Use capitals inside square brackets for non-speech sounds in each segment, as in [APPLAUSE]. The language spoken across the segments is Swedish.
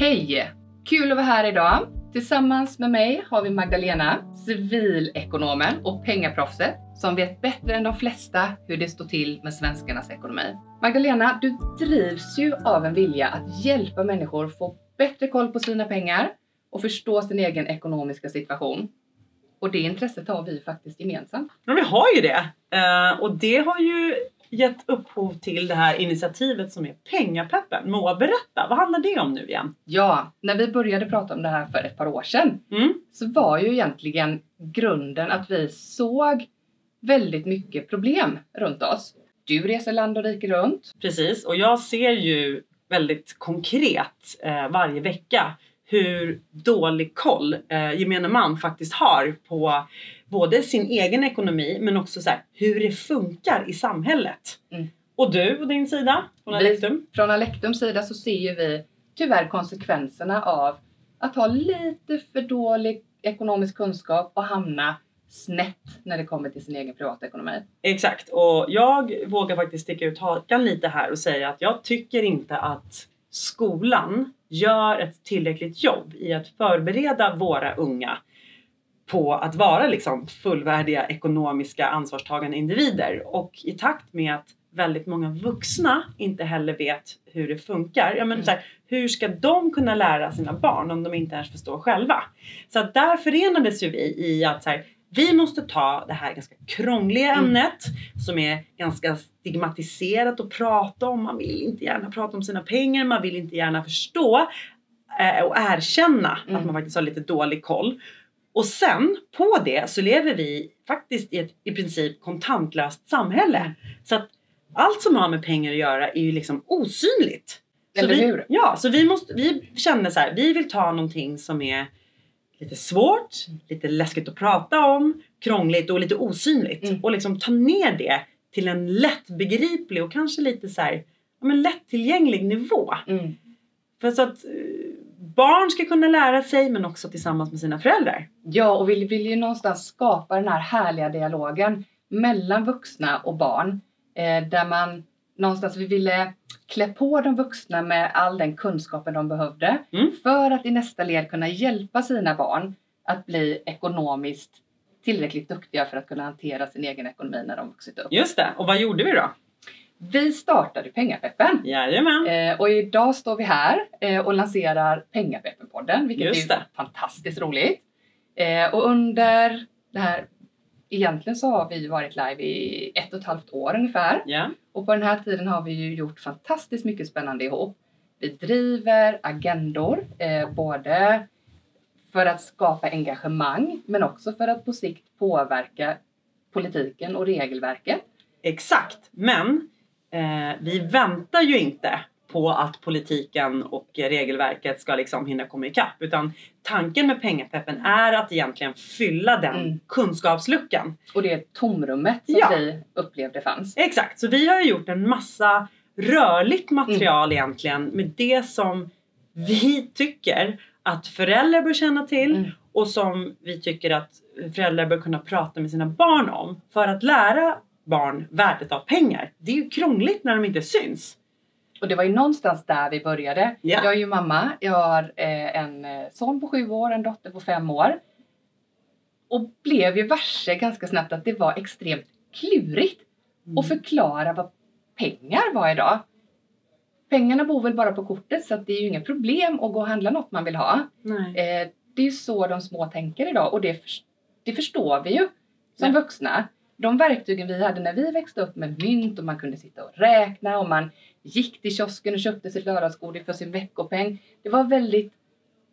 Hej! Kul att vara här idag. Tillsammans med mig har vi Magdalena, civilekonomen och pengaproffset som vet bättre än de flesta hur det står till med svenskarnas ekonomi. Magdalena, du drivs ju av en vilja att hjälpa människor få bättre koll på sina pengar och förstå sin egen ekonomiska situation. Och det intresset har vi faktiskt gemensamt. Ja, vi har ju det. Eh, och det har ju gett upphov till det här initiativet som är Pengapeppen. Moa, berätta, vad handlar det om nu igen? Ja, när vi började prata om det här för ett par år sedan Mm. så var ju egentligen grunden att vi såg väldigt mycket problem runt oss. Du reser land och rike runt. Precis, och jag ser ju väldigt konkret eh, varje vecka hur dålig koll eh, gemene man faktiskt har på både sin egen ekonomi men också så här, hur det funkar i samhället. Mm. Och du och din sida från Vi- Alektum? Från Alektums sida så ser ju vi tyvärr konsekvenserna av att ha lite för dålig ekonomisk kunskap och hamna snett när det kommer till sin egen privatekonomi. Exakt, och jag vågar faktiskt sticka ut hakan lite här och säga att jag tycker inte att skolan gör ett tillräckligt jobb i att förbereda våra unga på att vara liksom fullvärdiga ekonomiska ansvarstagande individer och i takt med att väldigt många vuxna inte heller vet hur det funkar. Ja, men Mm. så här, hur ska de kunna lära sina barn om de inte ens förstår själva? Så att där förenades ju vi i att så här, vi måste ta det här ganska krångliga Mm. ämnet som är ganska stigmatiserat att prata om. Man vill inte gärna prata om sina pengar, man vill inte gärna förstå eh, och erkänna Mm. att man faktiskt har lite dålig koll. Och sen på det så lever vi faktiskt i ett i princip kontantlöst samhälle. Mm. Så att allt som har med pengar att göra är ju liksom osynligt. Så Eller vi, hur? Ja, så vi, måste, vi kände så här, vi vill ta någonting som är lite svårt, lite läskigt att prata om, krångligt och lite osynligt. Mm. Och liksom ta ner det till en lättbegriplig och kanske lite så här, ja, men lättillgänglig nivå. Mm. För så att eh, barn ska kunna lära sig men också tillsammans med sina föräldrar. Ja, och vi vill ju någonstans skapa den här härliga dialogen mellan vuxna och barn. Eh, där man någonstans, vi ville klä på de vuxna med all den kunskapen de behövde. Mm. För att i nästa led kunna hjälpa sina barn att bli ekonomiskt tillräckligt duktiga för att kunna hantera sin egen ekonomi när de vuxit upp. Just det, och vad gjorde vi då? Vi startade Pengapeppen. Jajamän. Eh, och idag står vi här eh, och lanserar Pengapeppen-podden, vilket Just är det. fantastiskt roligt. Eh, och under det här, egentligen så har vi varit live i ett och ett halvt år ungefär. Ja. Och på den här tiden har vi ju gjort fantastiskt mycket spännande ihop. Vi driver agendor, eh, både för att skapa engagemang men också för att på sikt påverka politiken och regelverket. Exakt, men eh, vi väntar ju inte på att politiken och regelverket ska liksom hinna komma ikapp. Utan tanken med pengapeppen är att egentligen fylla den Mm. kunskapsluckan. Och det tomrummet som Ja. vi upplevde fanns. Exakt, så vi har gjort en massa rörligt material egentligen med det som vi tycker att föräldrar bör känna till Mm. och som vi tycker att föräldrar bör kunna prata med sina barn om för att lära barn värdet av pengar. Det är ju krångligt när de inte syns. Och det var ju någonstans där vi började. Ja. Jag är ju mamma. Jag har eh, en eh, son på sju år, en dotter på fem år. Och blev ju varse ganska snabbt att det var extremt klurigt Mm. att förklara vad pengar var idag. Pengarna bor väl bara på kortet så att det är ju inga problem att gå och handla något man vill ha. Nej. Eh, det är ju så de små tänker idag och det, det förstår vi ju som Ja. vuxna. De verktygen vi hade när vi växte upp med mynt och man kunde sitta och räkna och man gick till kiosken och köpte sitt lördagsgodis för sin veckopeng. Det var väldigt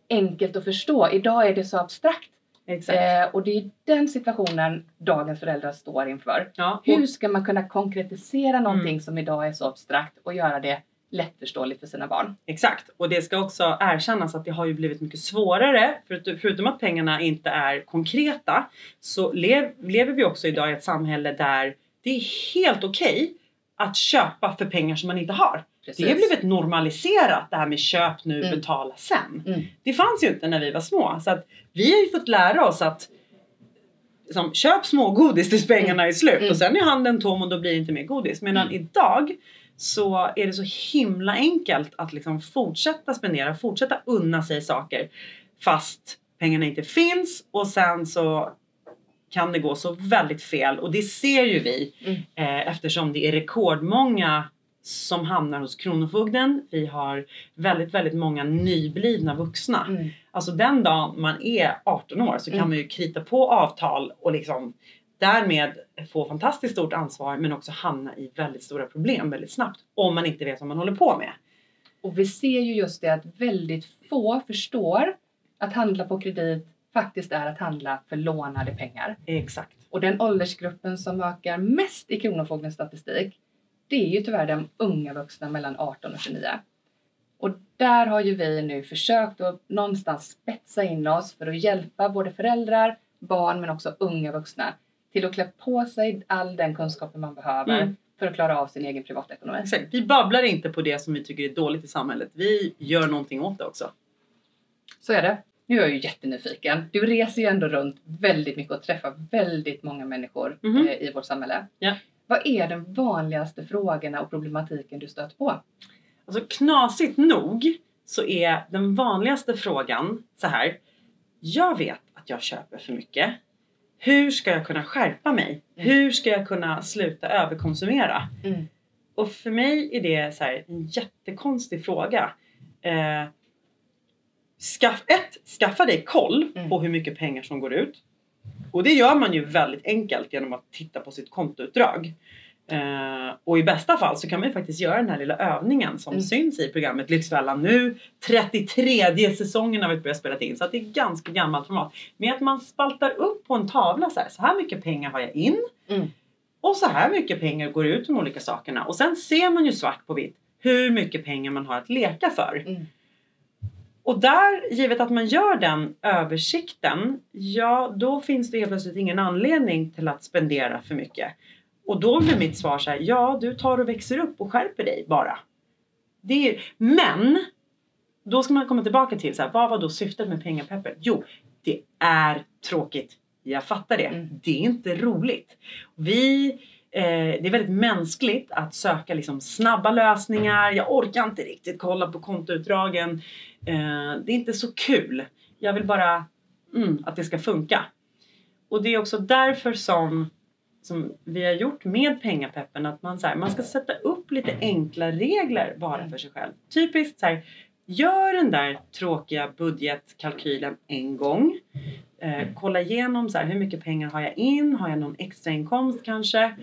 enkelt att förstå. Idag är det så abstrakt. Eh, och det är den situationen dagens föräldrar står inför. Ja, Hur ska man kunna konkretisera någonting som idag är så abstrakt och göra det lättförståeligt för sina barn? exakt. Och det ska också erkännas att det har ju blivit mycket svårare. För, förutom att pengarna inte är konkreta så lev, lever vi också idag i ett samhälle där det är helt okej att köpa för pengar som man inte har. Det har blivit normaliserat det här med köp nu, Mm. betala sen. Mm. Det fanns ju inte när vi var små. Så att vi har ju fått lära oss att liksom, köp smågodis tills pengarna är slut Mm. och sen är handen tom och då blir det inte mer godis. Medan Mm. idag så är det så himla enkelt att liksom fortsätta spendera, fortsätta unna sig saker fast pengarna inte finns och sen så kan det gå så väldigt fel och det ser ju vi Mm. eh, eftersom det är rekordmånga som hamnar hos Kronofogden. Vi har väldigt, väldigt många nyblivna vuxna. Mm. Alltså den dagen man är 18 år så kan Mm. man ju krita på avtal och liksom därmed få fantastiskt stort ansvar men också hamna i väldigt stora problem väldigt snabbt om man inte vet vad man håller på med. Och vi ser ju just det att väldigt få förstår att handla på kredit faktiskt är att handla för lånade pengar. Exakt. Och den åldersgruppen som ökar mest i Kronofogdens statistik, det är ju tyvärr de unga vuxna mellan 18 och 29. Och där har ju vi nu försökt att någonstans spetsa in oss för att hjälpa både föräldrar, barn men också unga vuxna till att klä på sig all den kunskapen man behöver Mm. för att klara av sin egen privatekonomi. Exakt. Vi babblar inte på det som vi tycker är dåligt i samhället. Vi gör någonting åt det också. Så är det. Nu är jag ju jättenyfiken. Du reser ju ändå runt väldigt mycket och träffar väldigt många människor eh, i vårt samhälle. Ja. Vad är den vanligaste frågorna och problematiken du stöter på? Alltså knasigt nog så är den vanligaste frågan så här. Jag vet att jag köper för mycket. Hur ska jag kunna skärpa mig? Mm. Hur ska jag kunna sluta överkonsumera? Mm. Och för mig är det så här, en jättekonstig fråga. Eh, skaff, ett, skaffa dig koll Mm. på hur mycket pengar som går ut. Och det gör man ju väldigt enkelt genom att titta på sitt kontoutdrag. Eh, och i bästa fall så kan man ju faktiskt göra den här lilla övningen som Mm. syns i programmet Lyxfällan nu. 33 säsongen har vi börjat spela in så att det är ganska gammalt format. Med att man spaltar upp på en tavla så här, så här mycket pengar har jag in. Mm. Och så här mycket pengar går ut de olika sakerna. Och sen ser man ju svart på vitt hur mycket pengar man har att leka för. Mm. Och där, givet att man gör den översikten, ja då finns det helt plötsligt ingen anledning till att spendera för mycket. Och då blir mitt svar så här, ja du tar och växer upp och skärper dig bara. Det är, men, då ska man komma tillbaka till så här, vad var då syftet med pengapeppet? Jo, det är tråkigt. Jag fattar det. Mm. Det är inte roligt. Vi, eh, det är väldigt mänskligt att söka liksom snabba lösningar. Jag orkar inte riktigt kolla på kontoutdragen. Eh, det är inte så kul. Jag vill bara mm, att det ska funka. Och det är också därför som, som vi har gjort med pengapeppen att man, så här, man ska sätta upp lite enkla regler bara för sig själv. Typiskt så här, gör den där tråkiga budgetkalkylen en gång. Eh, kolla igenom så här, hur mycket pengar har jag in? Har jag någon extra inkomst kanske?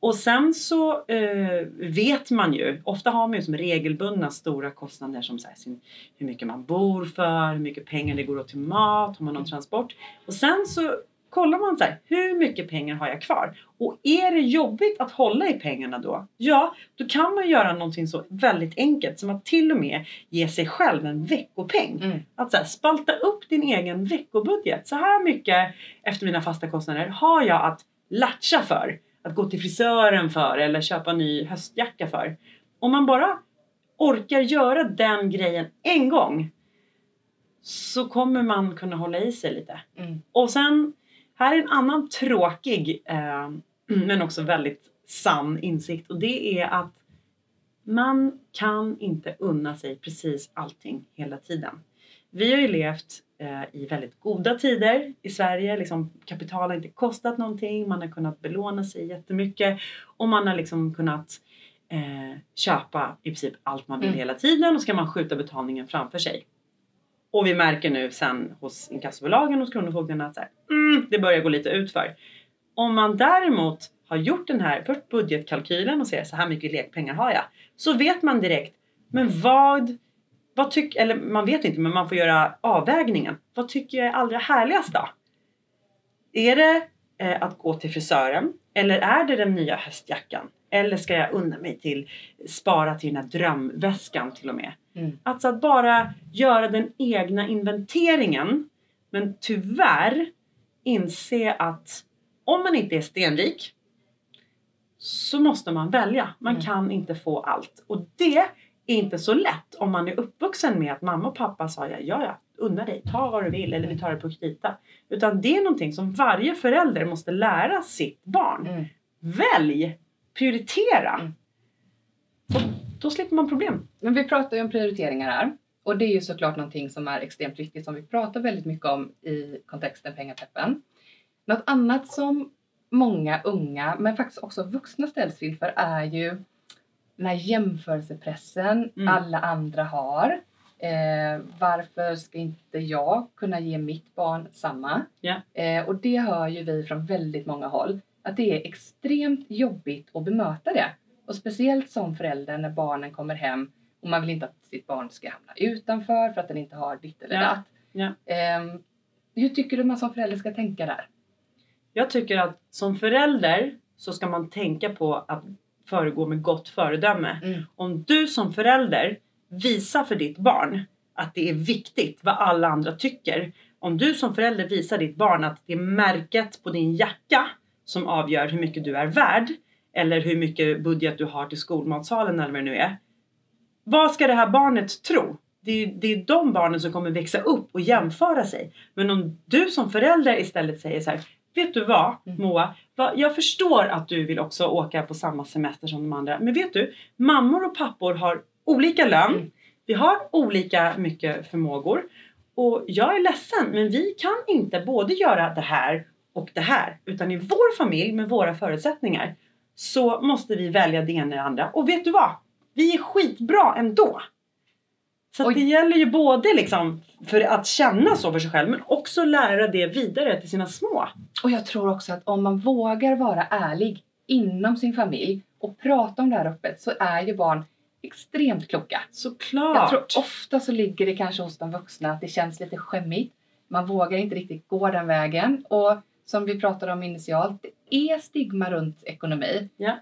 Och sen så eh, vet man ju, ofta har man ju som regelbundna stora kostnader som så här, sin, hur mycket man bor för, hur mycket pengar det går åt till mat, har man någon transport? Och sen så kollar man så här, hur mycket pengar har jag kvar? Och är det jobbigt att hålla i pengarna då? Ja, då kan man göra någonting så väldigt enkelt som att till och med ge sig själv en veckopeng. Mm. Att så här, spalta upp din egen veckobudget. Så här mycket efter mina fasta kostnader har jag att latcha för. Att gå till frisören för eller köpa en ny höstjacka för. Om man bara orkar göra den grejen en gång så kommer man kunna hålla i sig lite. Mm. Och sen, här är en annan tråkig eh, [CLEARS THROAT] men också väldigt sann insikt och det är att man kan inte unna sig precis allting hela tiden. Vi har ju levt eh, i väldigt goda tider i Sverige. Liksom, kapital har inte kostat någonting. Man har kunnat belåna sig jättemycket och man har liksom kunnat eh, köpa i princip allt man vill Mm. hela tiden och så kan man skjuta betalningen framför sig. Och vi märker nu sen hos inkassobolagen och Kronofogden att så här, mm, det börjar gå lite utför. Om man däremot har gjort den här först budgetkalkylen och ser så här mycket lekpengar har jag. Så vet man direkt, men vad, vad tycker, eller man vet inte men man får göra avvägningen. Vad tycker jag är allra härligast då? Är det eh, att gå till frisören? Eller är det den nya höstjackan? Eller ska jag unna mig till spara till den här drömväskan till och med? Mm. Alltså att bara göra den egna inventeringen. Men tyvärr inse att om man inte är stenrik så måste man välja. Man Mm. kan inte få allt. Och det är inte så lätt om man är uppvuxen med att mamma och pappa sa ja, ja, ja unna dig, ta vad du vill eller vi tar det på krita. Utan det är någonting som varje förälder måste lära sitt barn. Mm. Välj! Prioritera! Mm. Då slipper man problem. Men vi pratar ju om prioriteringar här. Och det är ju såklart någonting som är extremt viktigt som vi pratar väldigt mycket om i kontexten pengapeppen. Något annat som många unga, men faktiskt också vuxna ställs inför är ju den här jämförelsepressen Mm. alla andra har. Eh, varför ska inte jag kunna ge mitt barn samma? Ja. Eh, och det hör ju vi från väldigt många håll. Att det är extremt jobbigt att bemöta det. Och speciellt som förälder när barnen kommer hem och man vill inte att sitt barn ska hamna utanför för att den inte har ditt eller datt. Ja. Ehm, hur tycker du man som förälder ska tänka där? Jag tycker att som förälder så ska man tänka på att föregå med gott föredöme. Mm. Om du som förälder visar för ditt barn att det är viktigt vad alla andra tycker. Om du som förälder visar ditt barn att det är märket på din jacka som avgör hur mycket du är värd eller hur mycket budget du har till skolmatsalen eller vad det nu är. Vad ska det här barnet tro? Det är, det är de barnen som kommer växa upp och jämföra sig. Men om du som förälder istället säger så här. Vet du vad Mm. Moa? Jag förstår att du vill också åka på samma semester som de andra. Men vet du? Mammor och pappor har olika lön. Mm. Vi har olika mycket förmågor. Och jag är ledsen men vi kan inte både göra det här och det här. Utan i vår familj med våra förutsättningar så måste vi välja det ena eller det andra. Och vet du vad? Vi är skitbra ändå. Så det gäller ju både liksom för att känna så för sig själv men också lära det vidare till sina små. Och jag tror också att om man vågar vara ärlig inom sin familj och prata om det här öppet så är ju barn extremt kloka. Såklart! Jag tror ofta så ligger det kanske hos de vuxna att det känns lite skämmigt. Man vågar inte riktigt gå den vägen. Och som vi pratade om initialt, är stigma runt ekonomi. Ja.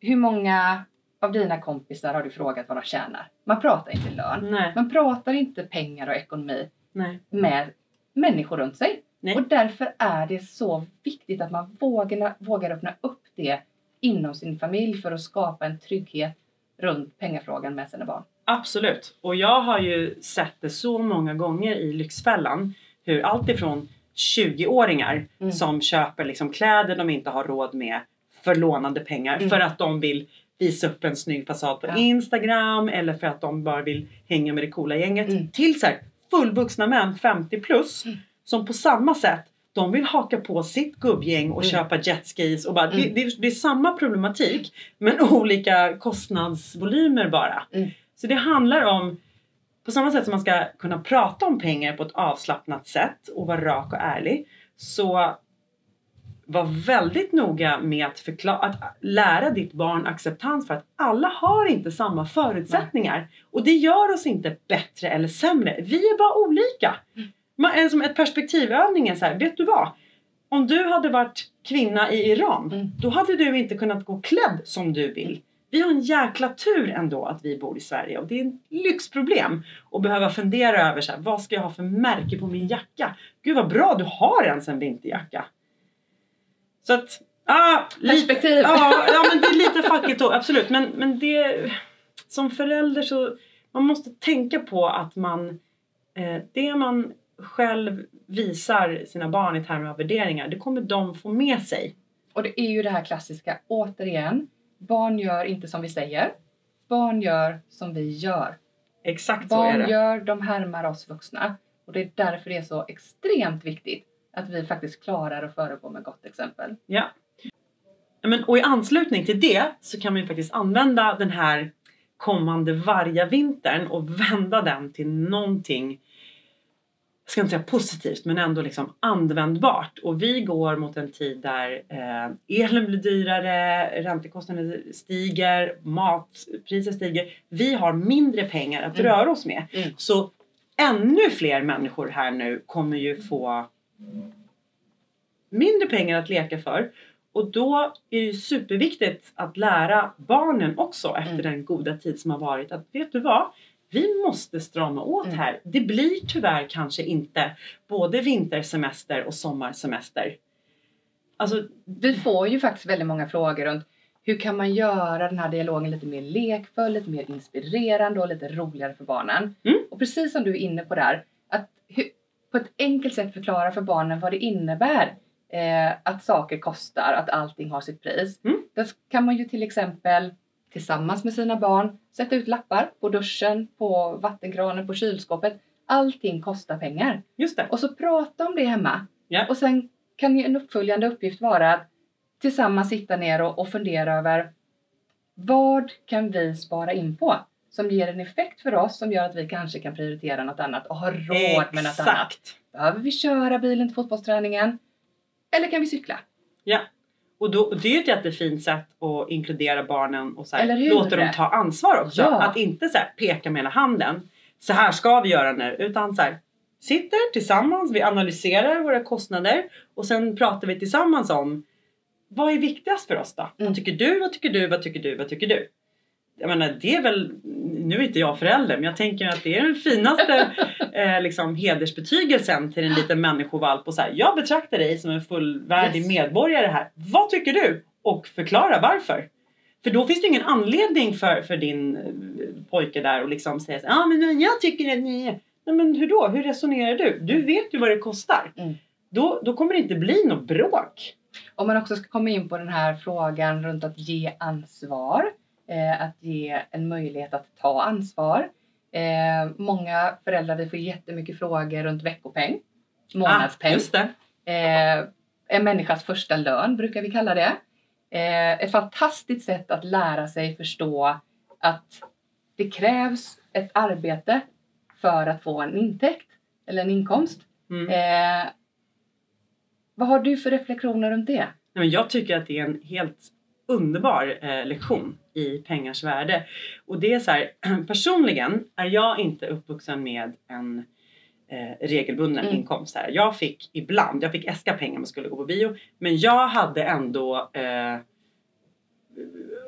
Hur många av dina kompisar har du frågat vad de tjänar? Man pratar inte lön. Nej, Man pratar inte pengar och ekonomi nej, med människor runt sig. nej. Och därför är det så viktigt att man vågar, vågar öppna upp det inom sin familj för att skapa en trygghet runt pengafrågan med sina barn. Absolut. Och jag har ju sett det så många gånger i Lyxfällan. Hur allt ifrån 20-åringar Mm. som köper liksom kläder de inte har råd med för lånade pengar Mm. för att de vill visa upp en snygg fasad på Ja. Instagram eller för att de bara vill hänga med det coola gänget. Mm. Till så här fullvuxna män 50 plus Mm. som på samma sätt de vill haka på sitt gubbgäng och Mm. köpa jetskis och bara, det, Mm. det, det är samma problematik men [LAUGHS] olika kostnadsvolymer bara. Mm. Så det handlar om på samma sätt som man ska kunna prata om pengar på ett avslappnat sätt och vara rak och ärlig så var väldigt noga med att, förklara, att lära ditt barn acceptans för att alla har inte samma förutsättningar. Och det gör oss inte bättre eller sämre. Vi är bara olika. Mm. Man, en, som ett perspektivövning är så här, vet du vad? Om du hade varit kvinna i Iran, Mm. då hade du inte kunnat gå klädd som du vill. Vi har en jäkla tur ändå att vi bor i Sverige och det är ett lyxproblem att behöva fundera över så här, vad ska jag ha för märke på min jacka? Gud vad bra du har ens en vinterjacka. Så att, ah, lite, Perspektiv! ja, ja men det är lite fackigt då, absolut. Men, men det, som förälder så man måste tänka på att man eh, det man själv visar sina barn i termer av värderingar, det kommer de få med sig. Och det är ju det här klassiska, återigen, barn gör inte som vi säger. Barn gör som vi gör. Exakt så är Barn det. gör, de härmar oss vuxna. Och det är därför det är så extremt viktigt att vi faktiskt klarar att föregå med gott exempel. Ja. Ja, Men, och i anslutning till det så kan man ju faktiskt använda den här kommande vargavintern och vända den till någonting jag ska inte säga positivt men ändå liksom användbart. Och vi går mot en tid där eh, elen blir dyrare, räntekostnader stiger, matpriser stiger. Vi har mindre pengar att Mm. röra oss med. Mm. Så ännu fler människor här nu kommer ju få mindre pengar att leka för. Och då är det superviktigt att lära barnen också efter Mm. den goda tid som har varit att vet du vad? Vi måste strama åt Mm. här. Det blir tyvärr kanske inte både vintersemester och sommarsemester. Alltså, Vi får ju faktiskt väldigt många frågor runt hur kan man göra den här dialogen lite mer lekfull, lite mer inspirerande och lite roligare för barnen? Mm. Och precis som du är inne på där, att på ett enkelt sätt förklara för barnen vad det innebär eh, att saker kostar, att allting har sitt pris. Mm. Då kan man ju till exempel tillsammans med sina barn sätta ut lappar på duschen, på vattenkranen, på kylskåpet. Allting kostar pengar. Just det. Och så prata om det hemma. Ja. Och sen kan en uppföljande uppgift vara att tillsammans sitta ner och, och fundera över vad kan vi spara in på som ger en effekt för oss som gör att vi kanske kan prioritera något annat och ha råd med något annat. Exakt. Behöver vi köra bilen till fotbollsträningen? Eller kan vi cykla? Ja. Och då, det är ju ett jättefint sätt att inkludera barnen och så här, låta dem ta ansvar också. Ja. Att inte så här, peka med hela handen. Så här ska vi göra nu. Utan så här, sitter tillsammans, vi analyserar våra kostnader och sen pratar vi tillsammans om vad är viktigast för oss då? Mm. Vad tycker du? Vad tycker du? Vad tycker du? Vad tycker du? Jag menar, det är väl, nu är inte jag förälder, men jag tänker att det är den finaste [LAUGHS] eh, liksom, hedersbetygelsen till en liten människovalp och så här, jag betraktar dig som en fullvärdig Yes. medborgare här. Vad tycker du? Och förklara varför. För då finns det ingen anledning för, för din eh, pojke där att liksom säga ja ah, men jag tycker att ni är... Nej men hur då? Hur resonerar du? Du vet ju vad det kostar. Mm. Då, då kommer det inte bli något bråk. Om man också ska komma in på den här frågan runt att ge ansvar, eh, att ge en möjlighet att ta ansvar. Eh, många föräldrar vi får jättemycket frågor runt veckopeng, månadspeng. Ah. Eh, en människas första lön brukar vi kalla det. Eh, ett fantastiskt sätt att lära sig förstå att det krävs ett arbete för att få en intäkt eller en inkomst. Mm. Eh, vad har du för reflektioner runt det? Nej, men jag tycker att det är en helt underbar eh, lektion i pengars värde. Och det är så här, [CLEARS THROAT] personligen är jag inte uppvuxen med en eh, regelbunden Mm. inkomst. Här. Jag fick ibland, jag fick äska pengar om jag skulle gå på bio. Men jag hade ändå eh,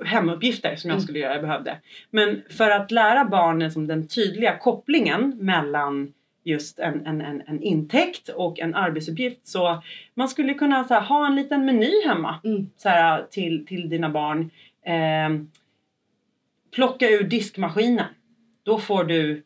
hemuppgifter som jag Mm. skulle göra, jag behövde. Men för att lära barnen som den tydliga kopplingen mellan just en, en, en, en intäkt och en arbetsuppgift så man skulle kunna här, ha en liten meny hemma Mm. så här, till, till dina barn. Eh, plocka ur diskmaskinen. Då får du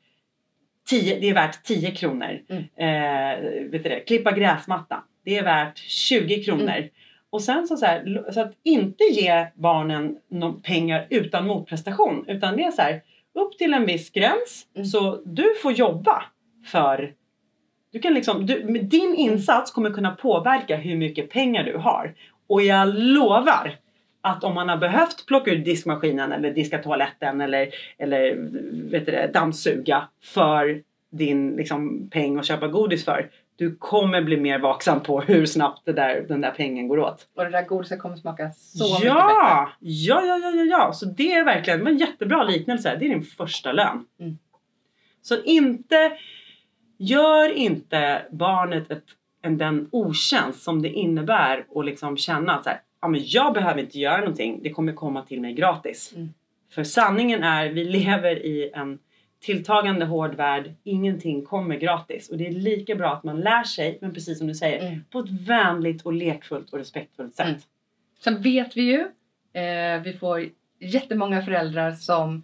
10, det är värt 10 kronor. Mm. Eh, vet du det, klippa gräsmatta. Det är värt 20 kronor. Mm. Och sen så, så, här, så att inte ge barnen pengar utan motprestation. Utan det är så här, upp till en viss gräns. Mm. Så du får jobba för du kan liksom, du, med din insats kommer kunna påverka hur mycket pengar du har. Och jag lovar att om man har behövt plocka ut diskmaskinen eller diska toaletten eller, eller vet det, dammsuga för din liksom, peng att köpa godis för. Du kommer bli mer vaksam på hur snabbt det där, den där pengen går åt. Och det där godiset kommer smaka så mycket bättre. ja! ja! Ja, ja, ja, ja. Så det är verkligen en jättebra liknelse. Det är din första lön. Mm. Så inte, gör inte barnet ett, en, den otjänst som det innebär att liksom känna att så här, ja, men jag behöver inte göra någonting. Det kommer komma till mig gratis. Mm. För sanningen är, vi lever i en tilltagande hård värld. Ingenting kommer gratis. Och det är lika bra att man lär sig, men precis som du säger, Mm. på ett vänligt och lekfullt och respektfullt sätt. Mm. Sen vet vi ju, eh, vi får jättemånga föräldrar som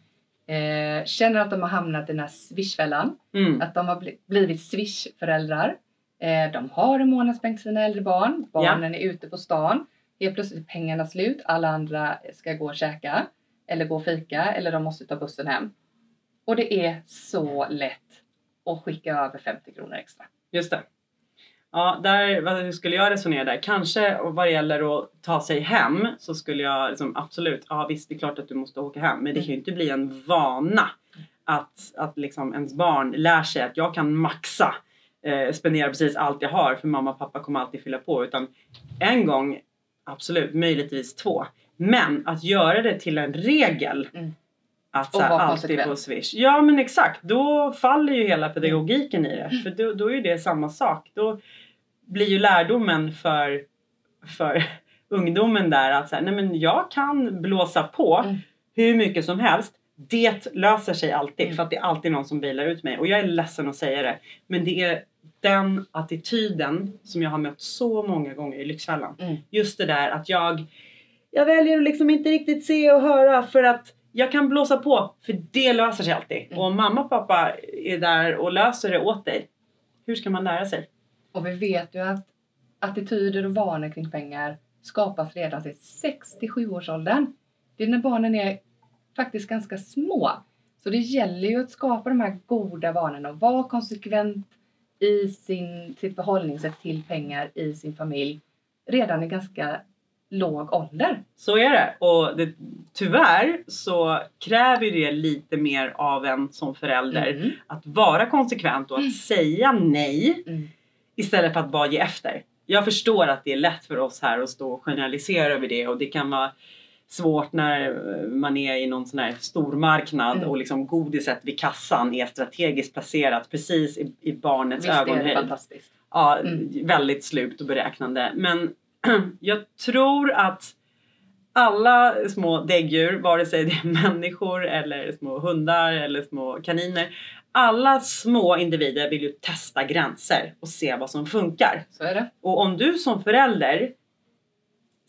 eh, känner att de har hamnat i den här swishfällan. Mm. Att de har bli- blivit swishföräldrar. Eh, de har en månadspeng till sina äldre barn. Barnen är ute på stan. Helt plötsligt är pengarna slut. Alla andra ska gå och käka. Eller gå och fika. Eller de måste ta bussen hem. Och det är så lätt att skicka över 50 kronor extra. Just det. Ja, där, hur skulle jag resonera där? Kanske och vad det gäller att ta sig hem så skulle jag liksom, absolut, ja visst det är klart att du måste åka hem men det kan ju inte bli en vana att, att liksom ens barn lär sig att jag kan maxa eh, spendera precis allt jag har för mamma och pappa kommer alltid fylla på utan en gång absolut, möjligtvis två. Men att göra det till en regel Mm. Att så här, alltid få swish. Ja men exakt, då faller ju hela pedagogiken i det. För då, då är det samma sak. Då blir ju lärdomen för, för [LAUGHS] ungdomen där att så här, nej men jag kan blåsa på Mm. hur mycket som helst. Det löser sig alltid Mm. för att det är alltid någon som bailar ut mig. Och jag är ledsen att säga det. Men det är den attityden som jag har mött så många gånger i Lyxfällan. Mm. Just det där att jag jag väljer att liksom inte riktigt se och höra för att jag kan blåsa på för det löser sig alltid. Mm. Och om mamma och pappa är där och löser det åt dig. Hur ska man lära sig? Och vi vet ju att attityder och vanor kring pengar skapas redan i 6-7 års åldern. Det är när barnen är faktiskt ganska små. Så det gäller ju att skapa de här goda vanorna och vara konsekvent i sin, sitt förhållningssätt till pengar i sin familj redan i ganska låg ålder. Så är det. Och det, tyvärr så kräver det lite mer av en som förälder Mm. att vara konsekvent och att Mm. säga nej Mm. istället för att bara ge efter. Jag förstår att det är lätt för oss här att stå och generalisera över det och det kan vara svårt när man är i någon sån här stormarknad Mm. och liksom godiset vid kassan är strategiskt placerat precis i, i barnets Visst är det ögonhöjd. fantastiskt. Ja, Mm. väldigt slugt och beräknande. Men [CLEARS THROAT] jag tror att alla små däggdjur, vare sig det är [LAUGHS] människor eller små hundar eller små kaniner. Alla små individer vill ju testa gränser och se vad som funkar. Så är det. Och om du som förälder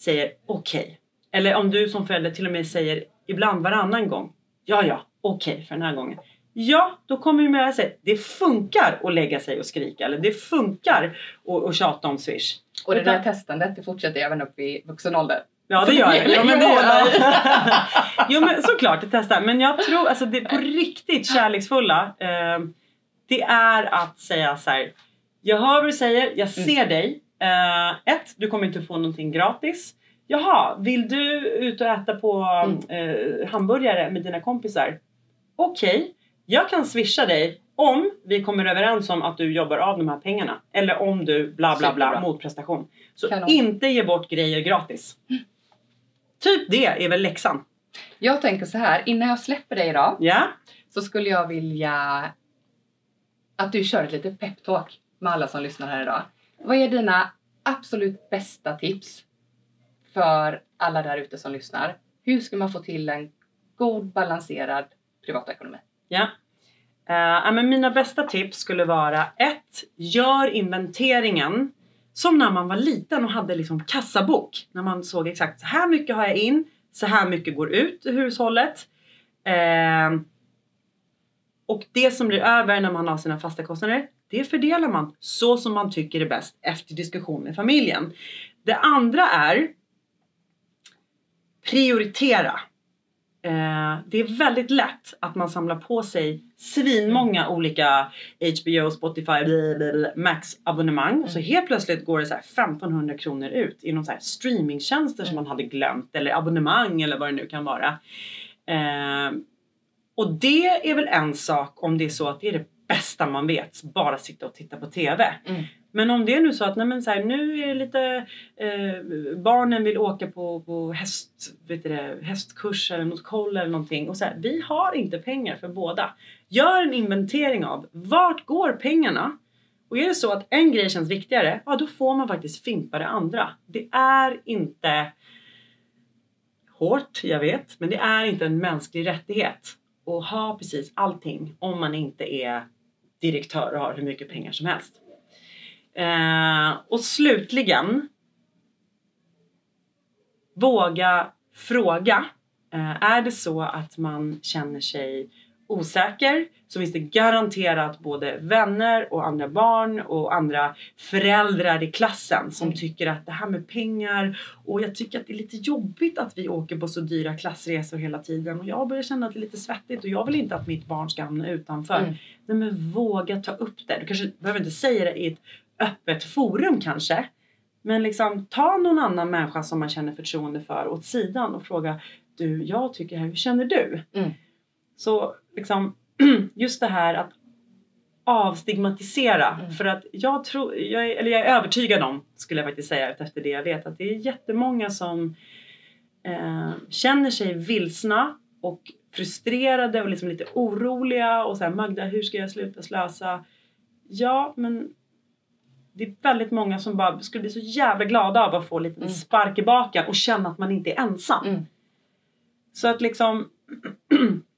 säger okej. eller om du som förälder till och med säger ibland varannan gång. Ja, ja, okej för den här gången. Ja, då kommer ju med sig. Det funkar att lägga sig och skrika. Eller det funkar att, att tjata om Swish. Och det där testandet det fortsätter även upp i vuxen ålder. Ja det gör det. Ja, men det [LAUGHS] Ja. jo men såklart det testar. Men jag tror alltså det på riktigt kärleksfulla. Eh, det är att säga så här. Jag hör vad du säger. Jag ser dig. Eh, ett, du kommer inte få någonting gratis. Jaha, vill du ut och äta på eh, hamburgare med dina kompisar? Okej, jag kan swisha dig om vi kommer överens om att du jobbar av de här pengarna. Eller om du bla bla bla motprestation. Så Kanon. inte ge bort grejer gratis. Typ det är väl läxan. Jag tänker så här, innan jag släpper dig idag Ja? så skulle jag vilja att du kör ett litet peptalk med alla som lyssnar här idag. Vad är dina absolut bästa tips för alla där ute som lyssnar? Hur ska man få till en god balanserad privatekonomi? Ja. Eh, Eh, ja, men mina bästa tips skulle vara ett, Gör inventeringen som när man var liten och hade liksom kassabok. När man såg exakt så här mycket har jag in, så här mycket går ut ur hushållet. Uh, och det som blir över när man har sina fasta kostnader, det fördelar man så som man tycker är bäst efter diskussion med familjen. Det andra är prioritera. Eh, det är väldigt lätt att man samlar på sig svinmånga olika HBO, Spotify, blablabla, Max abonnemang. Och så helt plötsligt går det så här 1500 kronor ut i någon så här streamingtjänster som man hade glömt eller abonnemang eller vad det nu kan vara. Eh, och det är väl en sak om det är så att det är det bästa man vet, bara sitta och titta på TV. Mm. Men om det är nu så att nej men så här, nu är det lite eh, barnen vill åka på, på häst, vet det, hästkurs eller något koll eller någonting och så här, vi har inte pengar för båda. Gör en inventering av vart går pengarna? Och är det så att en grej känns viktigare, ja då får man faktiskt fimpa det andra. Det är inte hårt, jag vet, men det är inte en mänsklig rättighet att ha precis allting om man inte är direktör och har hur mycket pengar som helst. Eh, och slutligen Våga fråga. Eh, är det så att man känner sig osäker så finns det garanterat både vänner och andra barn och andra föräldrar i klassen som Mm. tycker att det här med pengar och jag tycker att det är lite jobbigt att vi åker på så dyra klassresor hela tiden och jag börjar känna att det är lite svettigt och jag vill inte att mitt barn ska hamna utanför. Mm. Nej men våga ta upp det. Du kanske behöver inte säga det i ett öppet forum kanske. Men liksom ta någon annan människa som man känner förtroende för åt sidan och fråga Du, jag tycker här, hur känner du? Mm. Så liksom [CLEARS THROAT] just det här att avstigmatisera. Mm. För att jag tror, jag är, eller jag är övertygad om, skulle jag faktiskt säga efter det jag vet, att det är jättemånga som eh, känner sig vilsna och frustrerade och liksom lite oroliga och så här Magda, hur ska jag sluta slösa? Ja, men det är väldigt många som bara skulle bli så jävla glada av att få lite Mm. spark i baken och känna att man inte är ensam. Mm. Så att liksom [CLEARS THROAT]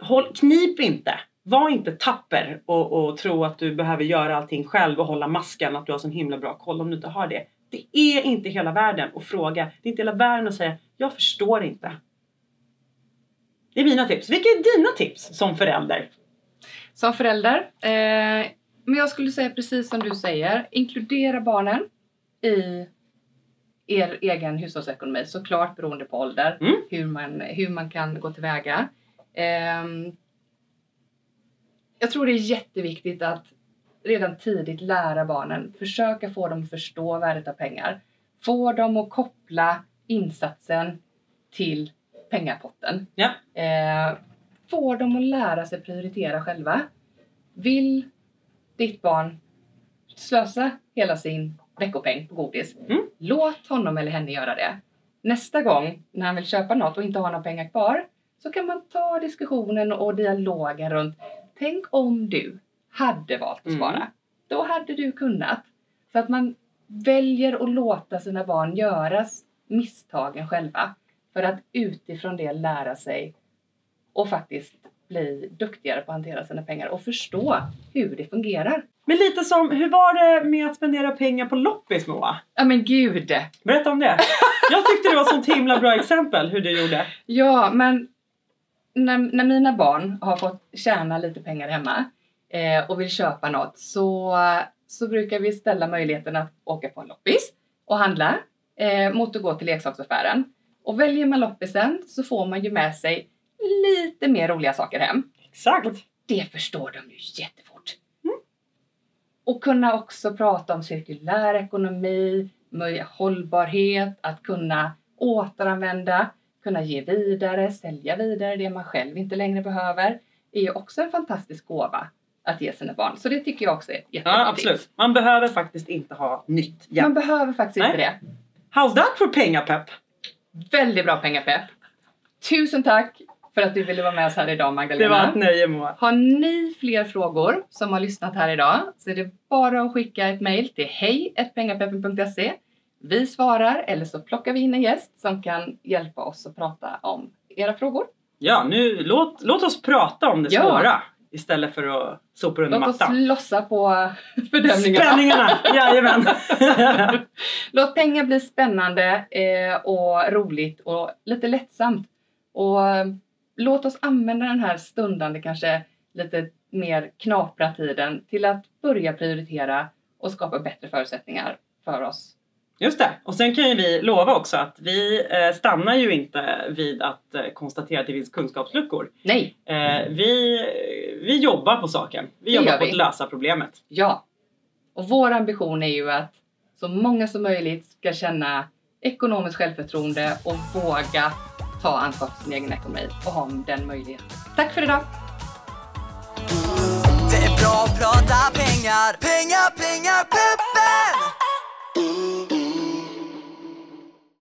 håll, knip inte. Var inte tapper och, och tro att du behöver göra allting själv och hålla masken att du har så himla bra koll om du inte har det. Det är inte hela världen att fråga. Det är inte hela världen att säga jag förstår inte. Det är mina tips. Vilka är dina tips som förälder? Som förälder, eh, men jag skulle säga precis som du säger, inkludera barnen i er egen hushållsekonomi, såklart beroende på ålder, Mm. hur, man, hur man kan gå tillväga. Ehm, jag tror det är jätteviktigt att redan tidigt lära barnen, försöka få dem att förstå värdet av pengar. Få dem att koppla insatsen till pengapotten. Ja. Eh, få dem att lära sig prioritera själva. Vill ditt barn slösa hela sin veckopeng på godis, Mm. låt honom eller henne göra det. Nästa gång när han vill köpa något och inte har några pengar kvar så kan man ta diskussionen och dialogen runt Tänk om du hade valt att Mm. spara. Då hade du kunnat. Så att man väljer att låta sina barn göra misstagen själva. För att utifrån det lära sig och faktiskt bli duktigare på att hantera sina pengar och förstå hur det fungerar. Men lite som, hur var det med att spendera pengar på loppis Moa? Ja men gud! Berätta om det. Jag tyckte det var ett sånt himla bra exempel hur du gjorde. Ja, men när, när mina barn har fått tjäna lite pengar hemma eh, och vill köpa något så, så brukar vi ställa möjligheten att åka på en loppis och handla eh, mot att gå till leksaksaffären. Och väljer man loppisen så får man ju med sig lite mer roliga saker hem. Exakt. Det förstår de ju jättefort. Och kunna också prata om cirkulär ekonomi, hållbarhet, att kunna återanvända, kunna ge vidare, sälja vidare det man själv inte längre behöver. är ju också en fantastisk gåva att ge sina barn. Så det tycker jag också är jätteviktigt. Ja, absolut. Man behöver faktiskt inte ha nytt Man jämt. behöver faktiskt inte det. How's that for pengapepp? Väldigt bra pengapepp. Tusen tack för att du ville vara med oss här idag Magdalena. Det var ett nöje Moa. Har ni fler frågor som har lyssnat här idag så är det bara att skicka ett mejl till hej.pengapeppen.se. Vi svarar eller så plockar vi in en gäst som kan hjälpa oss att prata om era frågor. Ja, nu låt, låt oss prata om det Ja. svåra istället för att sopa under Låt oss mattan. lossa på fördömningarna. Spänningarna! [LAUGHS] Jajamän! Låt pengar bli spännande eh, och roligt och lite lättsamt. Och eh, låt oss använda den här stundande kanske lite mer knapra tiden till att börja prioritera och skapa bättre förutsättningar för oss. Just det. Och sen kan ju vi lova också att vi eh, stannar ju inte vid att eh, konstatera att det finns kunskapsluckor. Nej, Eh, vi, vi jobbar på saken. Vi Det jobbar på vi. att lösa problemet. ja. Och vår ambition är ju att så många som möjligt ska känna ekonomiskt självförtroende och våga ta ansvar för sin egen ekonomi och ha den möjligheten. Tack för idag! Det är bra att prata pengar, pengar, pengar, pengar